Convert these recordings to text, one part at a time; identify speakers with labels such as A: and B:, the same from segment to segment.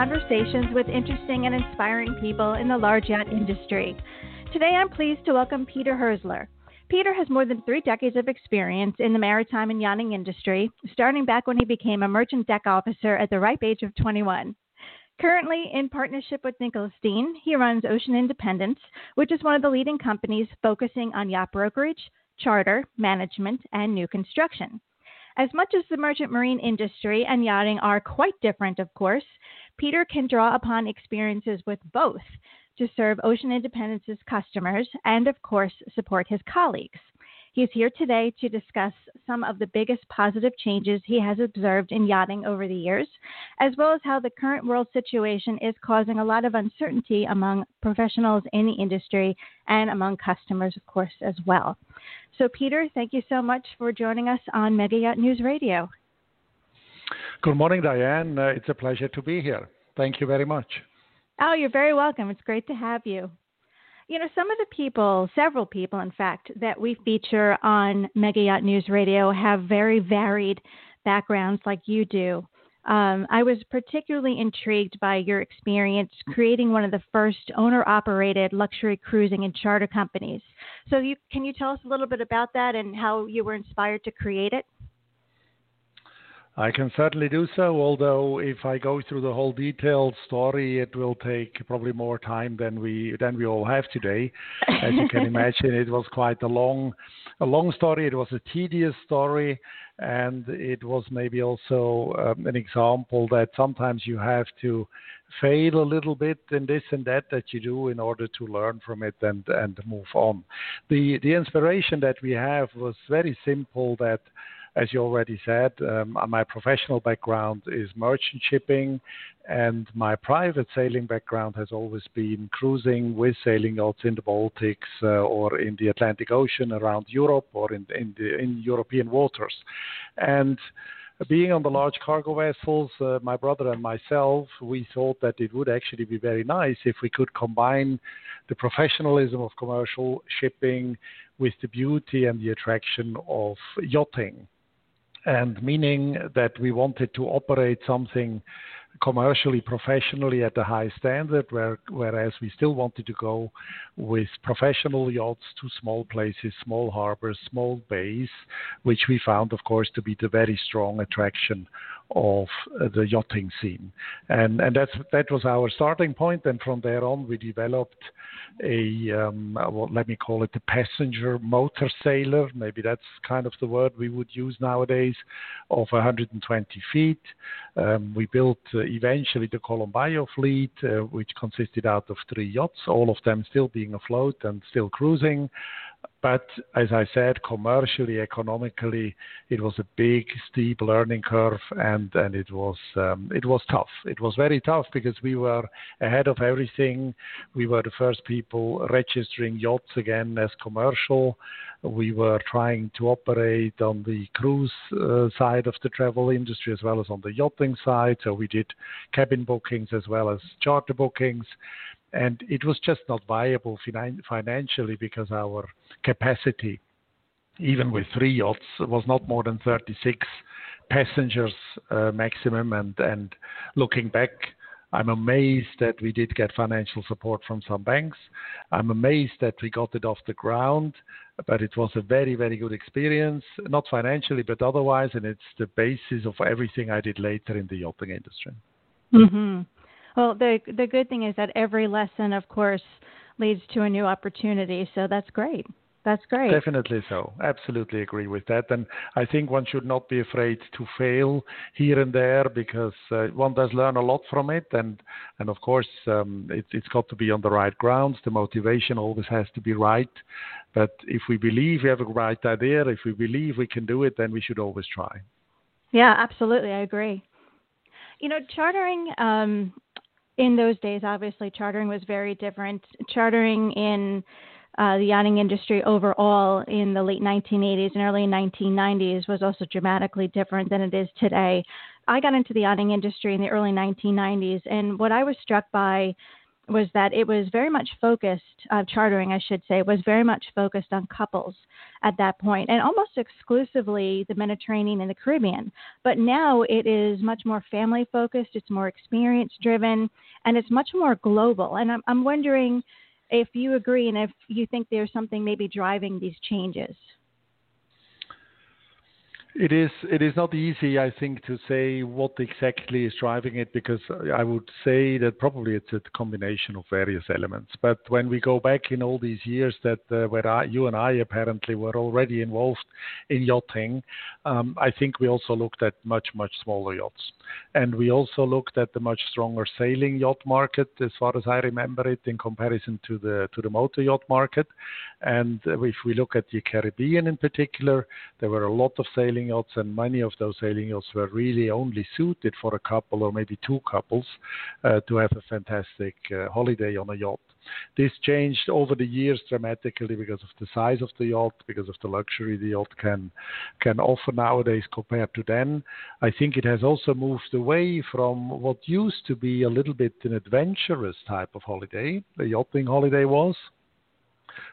A: conversations with interesting and inspiring people in the large yacht industry. Today I'm pleased to welcome Peter Hürzeler. Peter has more than three decades of experience in the maritime and yachting industry, starting back when he became a merchant deck officer at the ripe age of 21. Currently, in partnership with Nicholas Dean, he runs Ocean Independence, which is one of the leading companies focusing on yacht brokerage, charter, management, and new construction. As much as the merchant marine industry and yachting are quite different, of course, Peter can draw upon experiences with both to serve Ocean Independence's customers and, of course, support his colleagues. He's here today to discuss some of the biggest positive changes he has observed in yachting over the years, as well as how the current world situation is causing a lot of uncertainty among professionals in the industry and among customers, of course, as well. So, Peter, thank you so much for joining us on Mega Yacht News Radio.
B: Good morning, Diane. Uh, it's a pleasure to be here. Thank you very much.
A: Oh, you're very welcome. It's great to have you. You know, some of the people, several people, in fact, that we feature on Mega Yacht News Radio have very varied backgrounds like you do. Um, I was particularly intrigued by your experience creating one of the first owner operated luxury cruising and charter companies. So, you, can you tell us a little bit about that and how you were inspired to create it?
B: I can certainly do so, although if I go through the whole detailed story, it will take probably more time than we than we all have today. As you can imagine, it was quite a long a long story. It was a tedious story, and it was maybe also um, an example that sometimes you have to fail a little bit in this and that that you do in order to learn from it and and move on. The the inspiration that we have was very simple that as you already said, um, my professional background is merchant shipping, and my private sailing background has always been cruising with sailing yachts in the Baltics uh, or in the Atlantic Ocean around Europe or in, in, the, in European waters. And being on the large cargo vessels, uh, my brother and myself, we thought that it would actually be very nice if we could combine the professionalism of commercial shipping with the beauty and the attraction of yachting and meaning that we wanted to operate something commercially professionally at a high standard where, whereas we still wanted to go with professional yachts to small places small harbors small bays which we found of course to be the very strong attraction of the yachting scene and and that's that was our starting point. and from there on we developed a um, well, let me call it a passenger motor sailor. Maybe that's kind of the word we would use nowadays, of 120 feet. Um, we built uh, eventually the Colombaio fleet, uh, which consisted out of three yachts, all of them still being afloat and still cruising. But as I said, commercially, economically, it was a big, steep learning curve, and, and it was um, it was tough. It was very tough because we were ahead of everything. We were the first people registering yachts again as commercial. We were trying to operate on the cruise uh, side of the travel industry as well as on the yachting side. So we did cabin bookings as well as charter bookings and it was just not viable financially because our capacity, even with three yachts, was not more than 36 passengers uh, maximum. And, and looking back, I'm amazed that we did get financial support from some banks. I'm amazed that we got it off the ground, but it was a very, very good experience, not financially, but otherwise, and it's the basis of everything I did later in the yachting industry.
A: Mm-hmm. Well, the the good thing is that every lesson, of course, leads to a new opportunity. So that's great. That's great.
B: Definitely so. Absolutely agree with that. And I think one should not be afraid to fail here and there because uh, one does learn a lot from it. And, and of course, um, it, it's got to be on the right grounds. The motivation always has to be right. But if we believe we have a right idea, if we believe we can do it, then we should always try.
A: Yeah, absolutely. I agree. You know, chartering um, in those days, obviously, chartering was very different. Chartering in uh, the yachting industry overall in the late 1980s and early 1990s was also dramatically different than it is today. I got into the yachting industry in the early 1990s, and what I was struck by was that it was very much focused, uh, chartering, I should say, was very much focused on couples at that point, and almost exclusively the Mediterranean and the Caribbean. But now it is much more family focused. It's more experience driven, and it's much more global. And I'm, I'm wondering if you agree and if you think there's something maybe driving these changes.
B: It is it is not easy, I think, to say what exactly is driving it because I would say that probably it's a combination of various elements. But when we go back in all these years that uh, where I, you and I apparently were already involved in yachting, um, I think we also looked at much much smaller yachts, and we also looked at the much stronger sailing yacht market, as far as I remember it, in comparison to the to the motor yacht market. And if we look at the Caribbean in particular, there were a lot of sailing yachts, and many of those sailing yachts were really only suited for a couple or maybe two couples uh, to have a fantastic uh, holiday on a yacht. This changed over the years dramatically because of the size of the yacht, because of the luxury the yacht can can offer nowadays compared to then. I think it has also moved away from what used to be a little bit an adventurous type of holiday. The yachting holiday was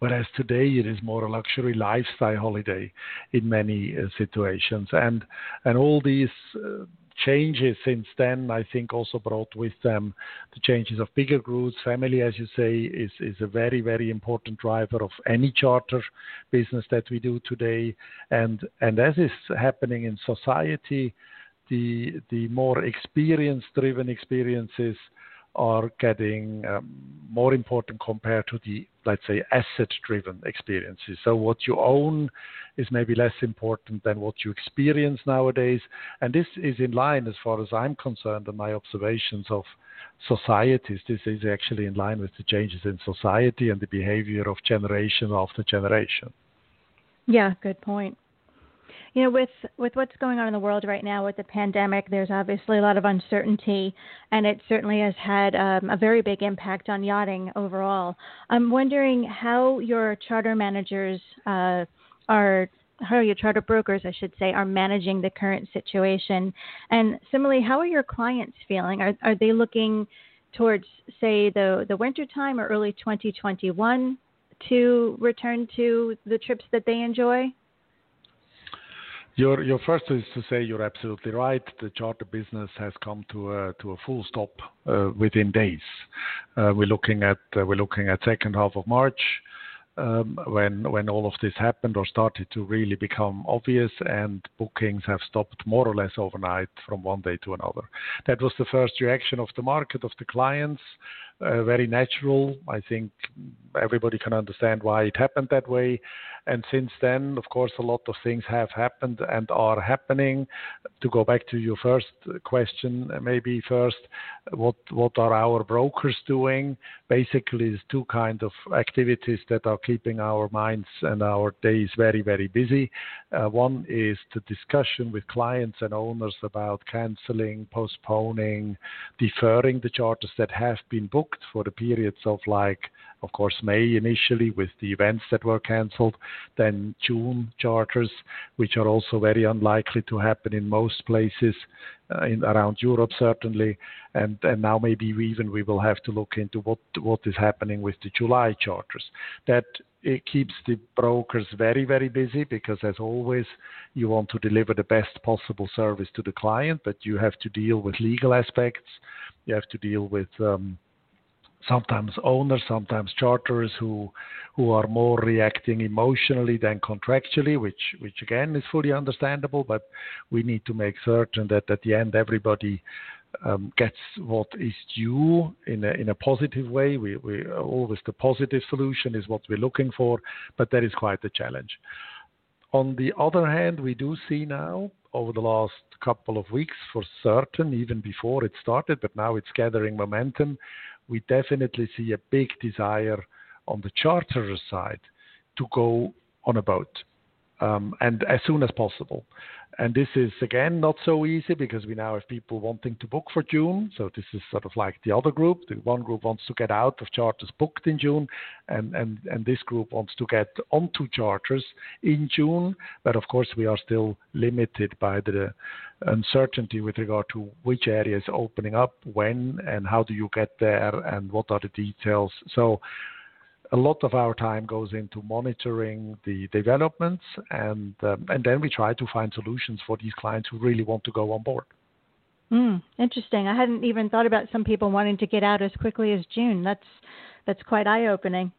B: whereas today it is more a luxury lifestyle holiday in many uh, situations. And and all these uh, changes since then, I think, also brought with them the changes of bigger groups. Family, as you say, is is a very very important driver of any charter business that we do today. And and as is happening in society, the the more experience driven experiences are getting um, more important compared to the, let's say, asset-driven experiences. So what you own is maybe less important than what you experience nowadays. And this is in line, as far as I'm concerned, and my observations of societies. This is actually in line with the changes in society and the behavior of generation after generation.
A: Yeah, good point you know, with with what's going on in the world right now with the pandemic, there's obviously a lot of uncertainty, and it certainly has had um, a very big impact on yachting overall. I'm wondering how your charter managers uh, are. How your charter brokers, I should say, are managing the current situation, and similarly, how are your clients feeling? Are are they looking towards, say, the the winter time or early 2021 to return to the trips that they enjoy?
B: Your first is to say you're absolutely right. The charter business has come to a full stop uh, within days. Uh, we're looking at uh, we're looking at second half of March. Um, when all of this happened or started to really become obvious and bookings have stopped more or less overnight from one day to another. That was the first reaction of the market, of the clients uh, very natural. I think everybody can understand why it happened that way. And since then, of course, a lot of things have happened and are happening. To go back to your first question, maybe first, what what are our brokers doing? Basically, there's two kind of activities that are keeping our minds and our days very very busy. Uh, one is the discussion with clients and owners about canceling, postponing, deferring the charters that have been booked booked for the periods of like, of course, May initially with the events that were cancelled, then June charters, which are also very unlikely to happen in most places uh, in around Europe certainly, and and now maybe even we will have to look into what what is happening with the July charters. That it keeps the brokers very very busy because as always you want to deliver the best possible service to the client, but you have to deal with legal aspects, you have to deal with um, sometimes owners, sometimes charters who who are more reacting emotionally than contractually, which which again is fully understandable. But we need to make certain that at the end everybody um, gets what is due in a in a positive way. We we always the positive solution is what we're looking for, but that is quite a challenge. On the other hand, we do see now over the last couple of weeks for certain, even before it started, but now it's gathering momentum we definitely see a big desire on the charterer side to go on a boat. Um, and as soon as possible. And this is again not so easy because we now have people wanting to book for June. So this is sort of like the other group. The one group wants to get out of charters booked in June, and and and this group wants to get onto charters in June. But of course, we are still limited by the uncertainty with regard to which area is opening up, when, and how do you get there, and what are the details. So a lot of our time goes into monitoring the developments, and um, and then we try to find solutions for these clients who really want to go on board.
A: Mm, interesting. I hadn't even thought about some people wanting to get out as quickly as June. That's that's quite eye opening.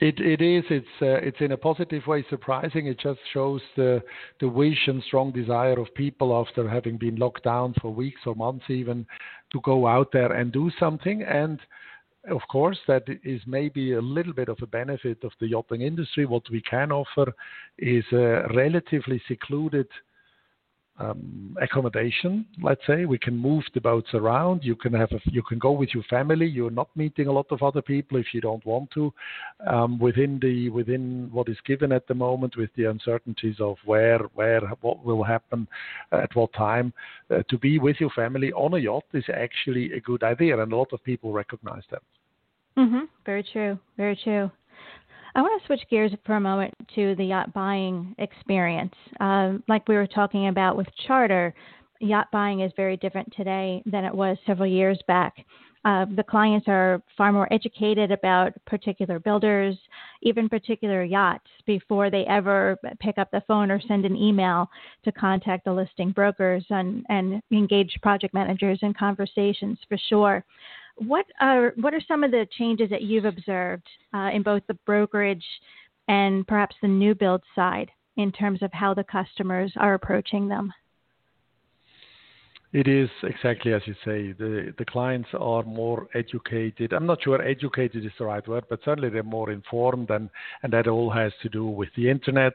B: It it is. It's uh, it's in a positive way surprising. It just shows the the wish and strong desire of people after having been locked down for weeks or months even to go out there and do something and of course, that is maybe a little bit of a benefit of the yachting industry. What we can offer is a relatively secluded um, accommodation. Let's say we can move the boats around. You can have a, you can go with your family. You're not meeting a lot of other people if you don't want to. Um, within the within what is given at the moment, with the uncertainties of where where what will happen at what time, uh, to be with your family on a yacht is actually a good idea, and a lot of people recognize that.
A: Mm-hmm. Very true. Very true. I want to switch gears for a moment to the yacht buying experience. Um, like we were talking about with charter, yacht buying is very different today than it was several years back. Uh, the clients are far more educated about particular builders, even particular yachts, before they ever pick up the phone or send an email to contact the listing brokers and, and engage project managers in conversations for sure. What are what are some of the changes that you've observed uh, in both the brokerage and perhaps the new build side in terms of how the customers are approaching them?
B: It is exactly as you say. The the clients are more educated. I'm not sure educated is the right word, but certainly they're more informed, and and that all has to do with the internet.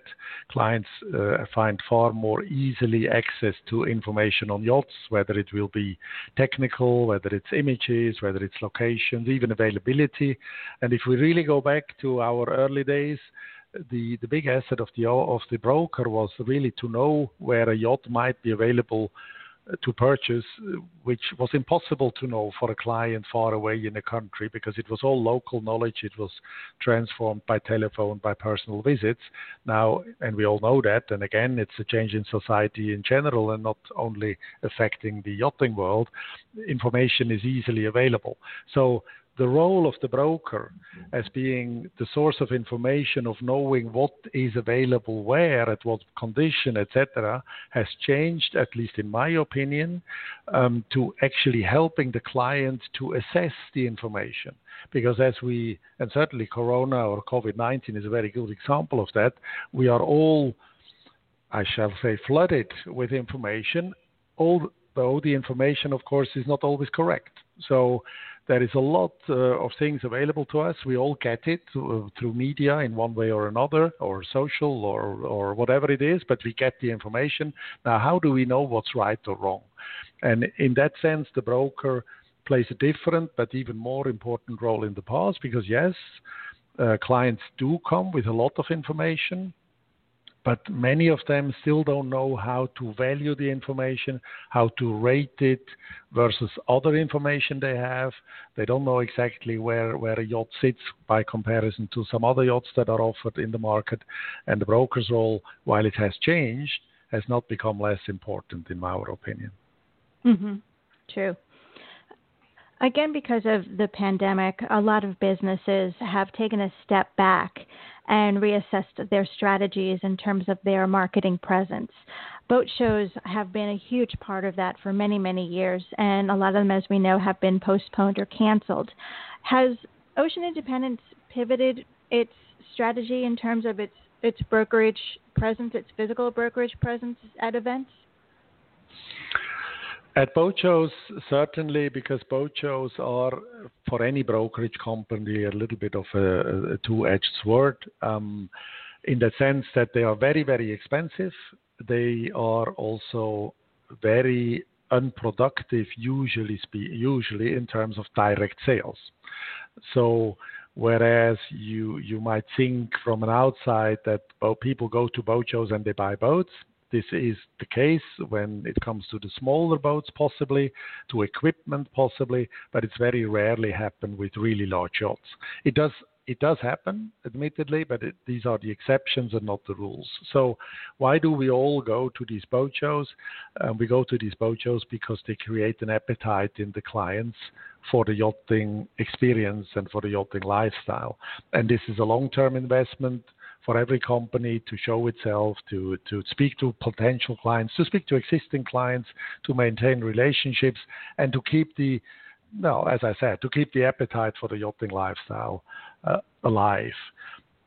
B: Clients uh, find far more easily access to information on yachts, whether it will be technical, whether it's images, whether it's locations, even availability. And if we really go back to our early days, the the big asset of the of the broker was really to know where a yacht might be available to purchase, which was impossible to know for a client far away in a country because it was all local knowledge. It was transformed by telephone, by personal visits. Now, and we all know that. And again, it's a change in society in general and not only affecting the yachting world. Information is easily available. So the role of the broker as being the source of information of knowing what is available where at what condition etc has changed at least in my opinion um, to actually helping the client to assess the information. Because as we and certainly corona or covid-19 is a very good example of that we are all i shall say flooded with information although the information of course is not always correct. So there is a lot uh, of things available to us. We all get it uh, through media in one way or another, or social, or or whatever it is. But we get the information. Now, how do we know what's right or wrong? And in that sense, the broker plays a different but even more important role in the past because yes, uh, clients do come with a lot of information but many of them still don't know how to value the information, how to rate it versus other information they have. They don't know exactly where, where a yacht sits by comparison to some other yachts that are offered in the market. And the broker's role, while it has changed, has not become less important, in our opinion.
A: Mm-hmm. True. Again, because of the pandemic, a lot of businesses have taken a step back and reassessed their strategies in terms of their marketing presence. Boat shows have been a huge part of that for many, many years, and a lot of them, as we know, have been postponed or canceled. Has Ocean Independence pivoted its strategy in terms of its its brokerage presence, its physical brokerage presence at events?
B: At boat shows, certainly, because boat shows are, for any brokerage company, a little bit of a, a two-edged sword. Um, in the sense that they are very, very expensive. They are also very unproductive, usually, usually in terms of direct sales. So Whereas you you might think from an outside that people go to boat shows and they buy boats. This is the case when it comes to the smaller boats, possibly to equipment, possibly, but it's very rarely happen with really large yachts. It does it does happen, admittedly, but it, these are the exceptions and not the rules. So, why do we all go to these boat shows? Uh, we go to these boat shows because they create an appetite in the clients for the yachting experience and for the yachting lifestyle. And this is a long term investment for every company to show itself, to, to speak to potential clients, to speak to existing clients, to maintain relationships, and to keep the no, as I said, to keep the appetite for the yachting lifestyle uh, alive.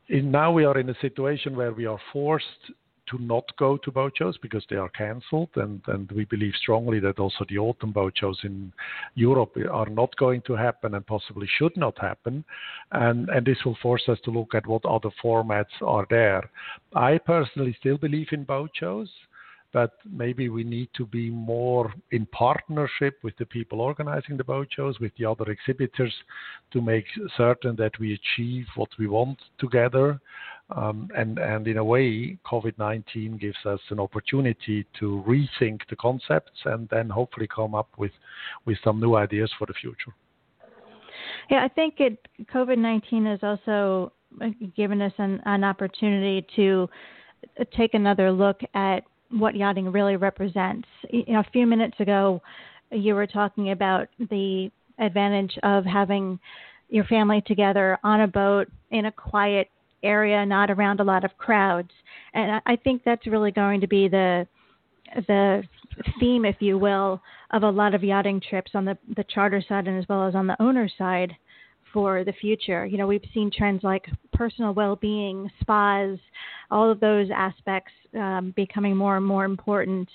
B: In, now we are in a situation where we are forced to not go to boat shows because they are cancelled, and, and we believe strongly that also the autumn boat shows in Europe are not going to happen and possibly should not happen, and and this will force us to look at what other formats are there. I personally still believe in boat shows but maybe we need to be more in partnership with the people organizing the boat shows, with the other exhibitors, to make certain that we achieve what we want together. Um, and, and in a way, COVID 19 gives us an opportunity to rethink the concepts and then hopefully come up with, with some new ideas for the future.
A: Yeah, I think COVID 19 has also given us an, an opportunity to take another look at what yachting really represents. You know, a few minutes ago, you were talking about the advantage of having your family together on a boat in a quiet area, not around a lot of crowds. And I think that's really going to be the the theme, if you will, of a lot of yachting trips on the the charter side and as well as on the owner side for the future. You know, we've seen trends like personal well-being, spas, all of those aspects um, becoming more and more important.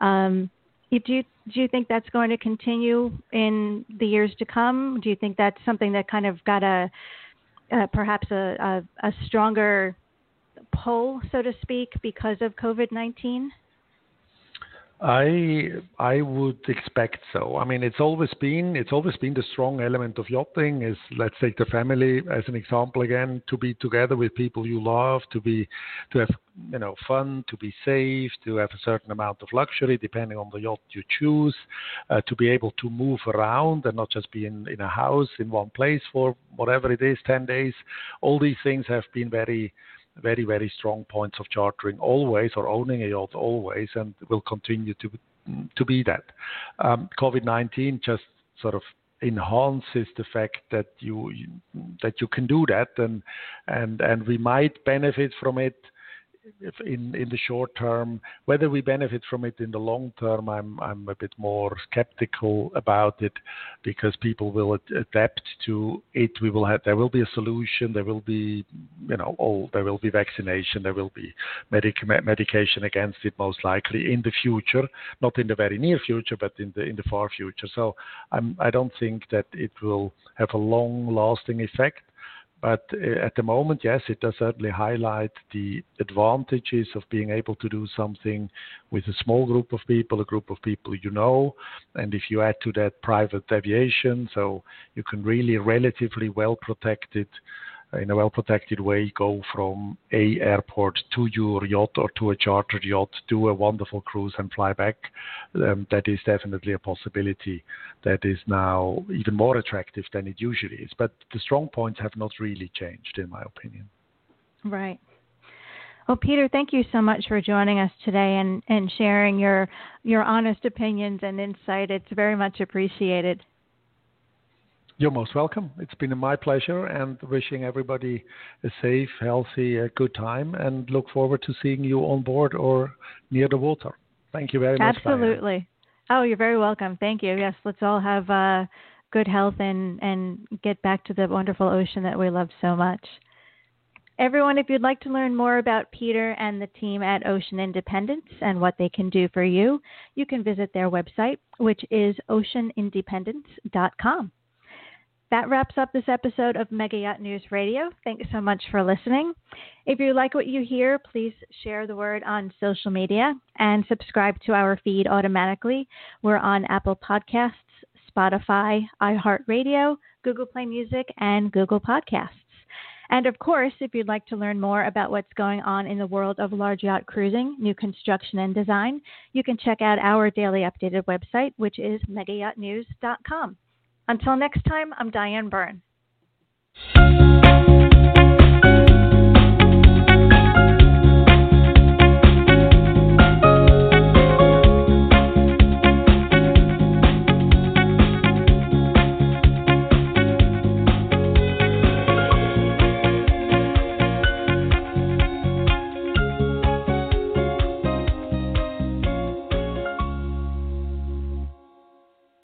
A: Um, do you, do you think that's going to continue in the years to come? Do you think that's something that kind of got a uh, perhaps a, a, a stronger pull, so to speak, because of COVID nineteen?
B: I I would expect so. I mean, it's always been it's always been the strong element of yachting. Is let's take the family as an example again. To be together with people you love, to be to have you know fun, to be safe, to have a certain amount of luxury depending on the yacht you choose, uh, to be able to move around and not just be in in a house in one place for whatever it is, ten days. All these things have been very very, very strong points of chartering always or owning a yacht always and will continue to to be that. Um, COVID-19 just sort of enhances the fact that you that you can do that and and and we might benefit from it in in the short term. Whether we benefit from it in the long term, I'm I'm a bit more skeptical about it because people will adapt to it. We will have there will be a solution. There will be you know all there will be vaccination. There will be medic- medication against it most likely in the future, not in the very near future, but in the in the far future. So I'm I don't think that it will have a long lasting effect but uh, at the moment, yes, it does certainly highlight the advantages of being able to do something with a small group of people, a group of people you know. And if you add to that private aviation, so you can really relatively well protected in a well-protected way go from a airport to your yacht or to a chartered yacht, do a wonderful cruise and fly back, um, that is definitely a possibility that is now even more attractive than it usually is. But the strong points have not really changed, in my opinion.
A: Right. Well, Peter, thank you so much for joining us today and, and sharing your your honest opinions and insight. It's very much appreciated.
B: You're most welcome. It's been my pleasure and wishing everybody a safe, healthy, a good time and look forward to seeing you on board or near the water. Thank you very
A: much. Absolutely. Oh, you're very welcome. Thank you. Yes, let's all have uh, good health and, and get back to the wonderful ocean that we love so much. Everyone, if you'd like to learn more about Peter and the team at Ocean Independence and what they can do for you, you can visit their website, which is oceanindependence.com. That wraps up this episode of Mega Yacht News Radio. Thanks so much for listening. If you like what you hear, please share the word on social media and subscribe to our feed automatically. We're on Apple Podcasts, Spotify, iHeartRadio, Google Play Music, and Google Podcasts. And of course, if you'd like to learn more about what's going on in the world of large yacht cruising, new construction, and design, you can check out our daily updated website, which is megayachtnews.com. Until next time, I'm Diane Byrne.